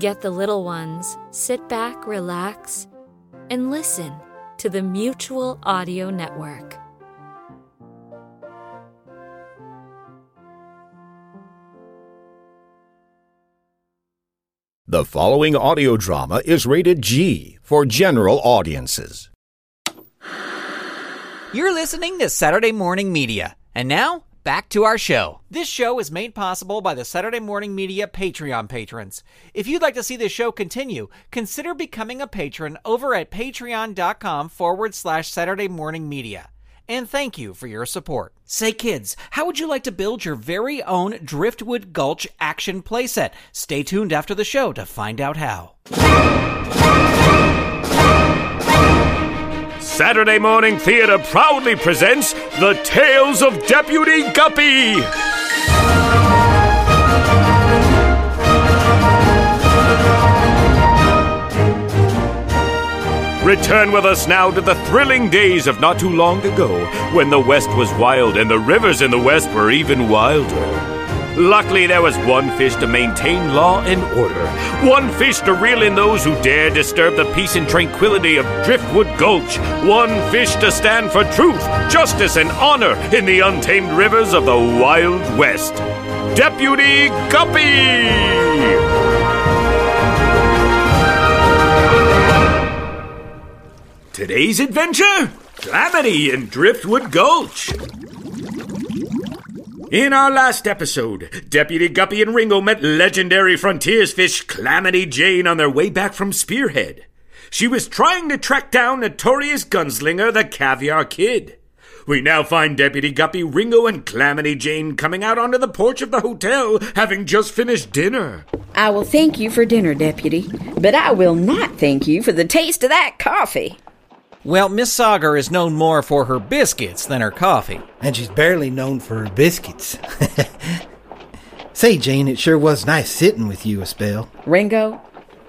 Get the little ones, sit back, relax, and listen to the Mutual Audio Network. The following audio drama is rated G for general audiences. You're listening to Saturday Morning Media. And now, back to our show. This show is made possible by the Saturday Morning Media Patreon patrons. If you'd like to see the show continue, consider becoming a patron over at patreon.com forward slash Saturday Morning Media. And thank you for your support. Say, kids, how would you like to build your very own Driftwood Gulch action playset? Stay tuned after the show to find out how. Saturday Morning Theater proudly presents The Tales of Deputy Guppy. Return with us now to the thrilling days of not too long ago, when the West was wild and the rivers in the West were even wilder. Luckily, there was one fish to maintain law and order, one fish to reel in those who dare disturb the peace and tranquility of Driftwood Gulch, one fish to stand for truth, justice, and honor in the untamed rivers of the Wild West. Deputy Guppy! Today's adventure Calamity in Driftwood Gulch. In our last episode, Deputy Guppy and Ringo met legendary frontiers fish Calamity Jane on their way back from Spearhead. She was trying to track down notorious gunslinger the Caviar Kid. We now find Deputy Guppy, Ringo, and Calamity Jane coming out onto the porch of the hotel, having just finished dinner. I will thank you for dinner, Deputy, but I will not thank you for the taste of that coffee. Well, Miss Sagar is known more for her biscuits than her coffee. And she's barely known for her biscuits. Say, Jane, it sure was nice sitting with you a spell. Ringo,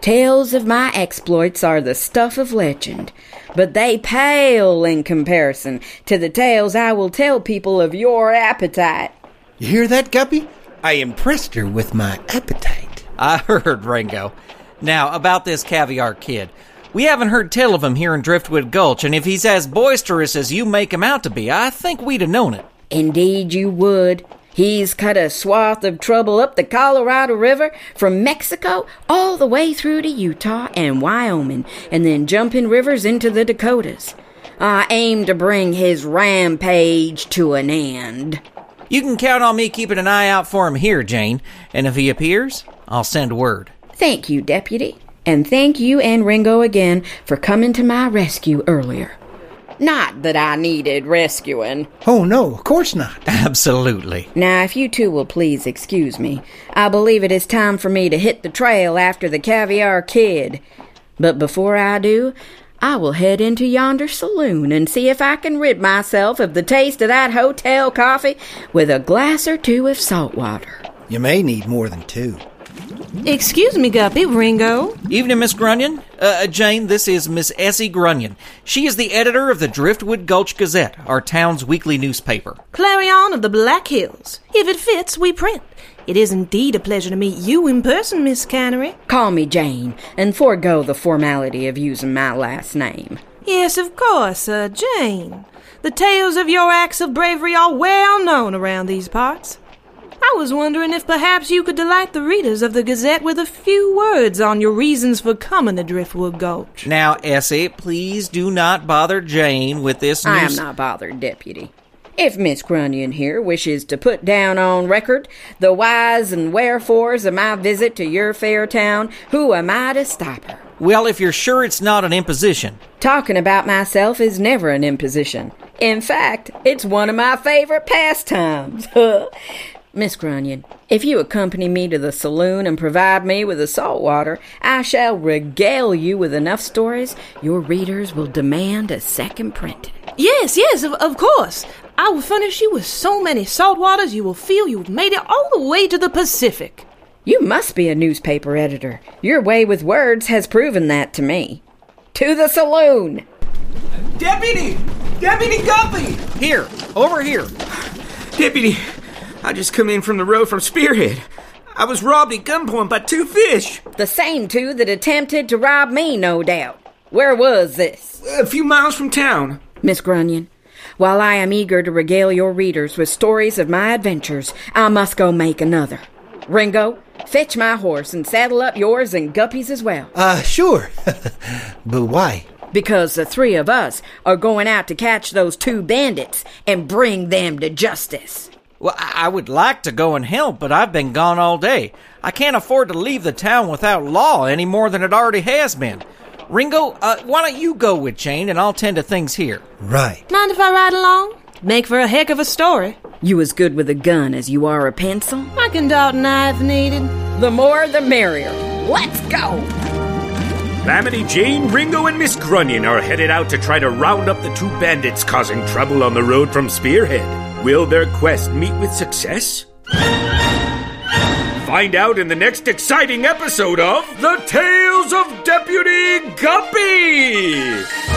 tales of my exploits are the stuff of legend, but they pale in comparison to the tales I will tell people of your appetite. You hear that, Guppy? I impressed her with my appetite. I heard, Ringo. Now, about this caviar kid. We haven't heard tell of him here in Driftwood Gulch, and if he's as boisterous as you make him out to be, I think we'd have known it. Indeed, you would. He's cut a swath of trouble up the Colorado River from Mexico all the way through to Utah and Wyoming, and then jumping rivers into the Dakotas. I aim to bring his rampage to an end. You can count on me keeping an eye out for him here, Jane, and if he appears, I'll send word. Thank you, Deputy. And thank you and Ringo again for coming to my rescue earlier. Not that I needed rescuing. Oh, no, of course not. Absolutely. Now, if you two will please excuse me, I believe it is time for me to hit the trail after the caviar kid. But before I do, I will head into yonder saloon and see if I can rid myself of the taste of that hotel coffee with a glass or two of salt water. You may need more than two. Excuse me, Guppy, Ringo. Evening, Miss Grunion. Uh, Jane, this is Miss Essie Grunion. She is the editor of the Driftwood Gulch Gazette, our town's weekly newspaper. Clarion of the Black Hills. If it fits, we print. It is indeed a pleasure to meet you in person, Miss Cannery. Call me Jane, and forego the formality of using my last name. Yes, of course, uh, Jane. The tales of your acts of bravery are well known around these parts. I was wondering if perhaps you could delight the readers of the Gazette with a few words on your reasons for coming to Driftwood Gulch. Now, Essie, please do not bother Jane with this news. I am not bothered, Deputy. If Miss Grunion here wishes to put down on record the whys and wherefores of my visit to your fair town, who am I to stop her? Well, if you're sure it's not an imposition. Talking about myself is never an imposition. In fact, it's one of my favorite pastimes. Miss Grunion, if you accompany me to the saloon and provide me with the salt water, I shall regale you with enough stories your readers will demand a second printing. Yes, yes, of, of course. I will furnish you with so many salt waters you will feel you've made it all the way to the Pacific. You must be a newspaper editor. Your way with words has proven that to me. To the saloon! Deputy! Deputy Guppy! Here, over here. Deputy, I just come in from the road from Spearhead. I was robbed at gunpoint by two fish. The same two that attempted to rob me, no doubt. Where was this? A few miles from town. Miss Grunion, while I am eager to regale your readers with stories of my adventures, I must go make another. Ringo, fetch my horse and saddle up yours and Guppy's as well. Uh, sure. but why? Because the three of us are going out to catch those two bandits and bring them to justice. Well, I would like to go and help, but I've been gone all day. I can't afford to leave the town without law any more than it already has been. Ringo, uh, why don't you go with Jane and I'll tend to things here? Right. Mind if I ride along? Make for a heck of a story. You as good with a gun as you are a pencil? I can dot an I if needed. The more the merrier. Let's go! Calamity Jane, Ringo, and Miss Grunion are headed out to try to round up the two bandits causing trouble on the road from Spearhead. Will their quest meet with success? Find out in the next exciting episode of The Tales of Deputy Guppy!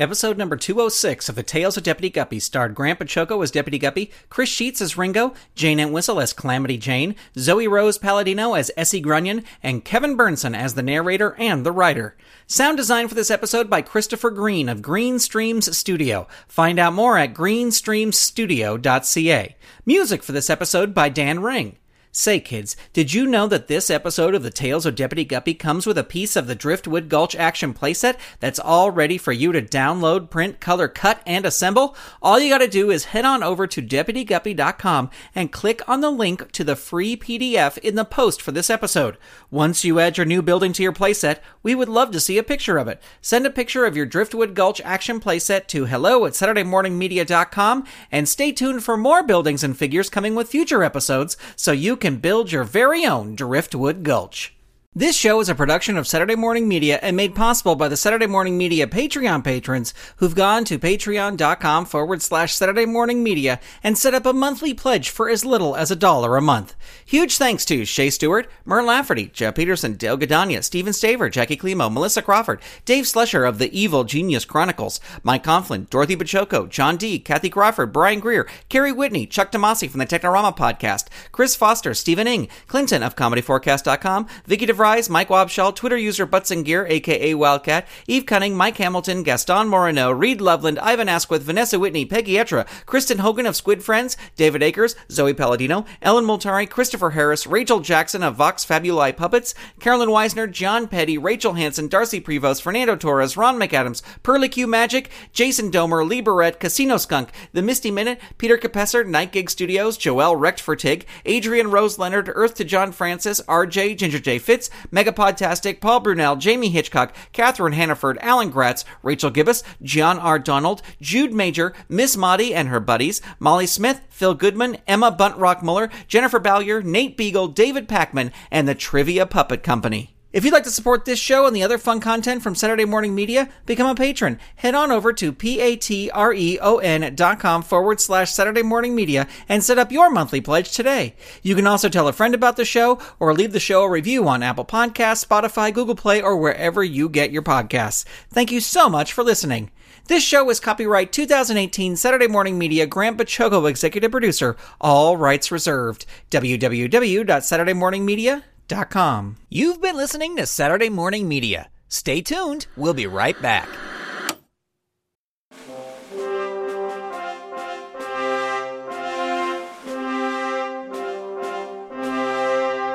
Episode number 206 of The Tales of Deputy Guppy starred Grant Baciocco as Deputy Guppy, Chris Sheets as Ringo, Jane Entwistle as Calamity Jane, Zoe Rose Palladino as Essie Grunion, and Kevin Burnson as the narrator and the writer. Sound design for this episode by Christopher Green of Green Streams Studio. Find out more at greenstreamstudio.ca. Music for this episode by Dan Ring. Say, kids, did you know that this episode of The Tales of Deputy Guppy comes with a piece of the Driftwood Gulch action playset that's all ready for you to download, print, color, cut, and assemble? All you gotta do is head on over to deputyguppy.com and click on the link to the free PDF in the post for this episode. Once you add your new building to your playset, we would love to see a picture of it. Send a picture of your Driftwood Gulch action playset to hello at SaturdayMorningMedia.com and stay tuned for more buildings and figures coming with future episodes so you can build your very own Driftwood Gulch. This show is a production of Saturday Morning Media and made possible by the Saturday Morning Media Patreon patrons who've gone to patreon.com forward slash Saturday Morning Media and set up a monthly pledge for as little as a dollar a month. Huge thanks to Shay Stewart, Mur Lafferty, Jeff Peterson, Dale Gadania, Stephen Staver, Jackie Klimo, Melissa Crawford, Dave Slusher of the Evil Genius Chronicles, Mike Conflin, Dorothy Baciocco, John D., Kathy Crawford, Brian Greer, Carrie Whitney, Chuck Tomasi from the Technorama podcast, Chris Foster, Stephen Ing, Clinton of ComedyForecast.com, Vicky DeVries, Mike Wobschall, Twitter user Butts and Gear, aka Wildcat, Eve Cunning, Mike Hamilton, Gaston Moreno, Reed Loveland, Ivan Asquith, Vanessa Whitney, Peggy Etra, Kristen Hogan of Squid Friends, David Akers, Zoe Palladino, Ellen Multari, Christopher Harris, Rachel Jackson of Vox Fabuli Puppets, Carolyn Weisner, John Petty, Rachel Hansen, Darcy Prevost, Fernando Torres, Ron McAdams, Q Magic, Jason Domer, Lee Barrett, Casino Skunk, The Misty Minute, Peter Capesser, Night Gig Studios, Joelle Rechtfertig, Adrian Rose Leonard, Earth to John Francis, RJ, Ginger J. Fitz, Megapodtastic, Paul Brunel, Jamie Hitchcock, Catherine Hannaford, Alan Gratz, Rachel Gibbous, John R. Donald, Jude Major, Miss Maudie and her buddies, Molly Smith, Phil Goodman, Emma Buntrock Muller, Jennifer Bowyer, Nate Beagle, David Packman, and the Trivia Puppet Company. If you'd like to support this show and the other fun content from Saturday Morning Media, become a patron. Head on over to p-a-t-r-e-o-n dot com forward slash Saturday Morning Media and set up your monthly pledge today. You can also tell a friend about the show or leave the show a review on Apple Podcasts, Spotify, Google Play, or wherever you get your podcasts. Thank you so much for listening. This show is copyright 2018 Saturday Morning Media Grant Baciocco executive producer, all rights reserved. www.saturdaymorningmedia.com com. You've been listening to Saturday Morning Media. Stay tuned. We'll be right back.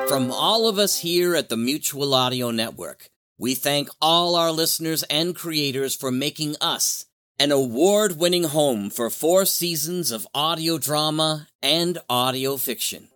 From all of us here at the Mutual Audio Network, we thank all our listeners and creators for making us an award winning home for four seasons of audio drama and audio fiction.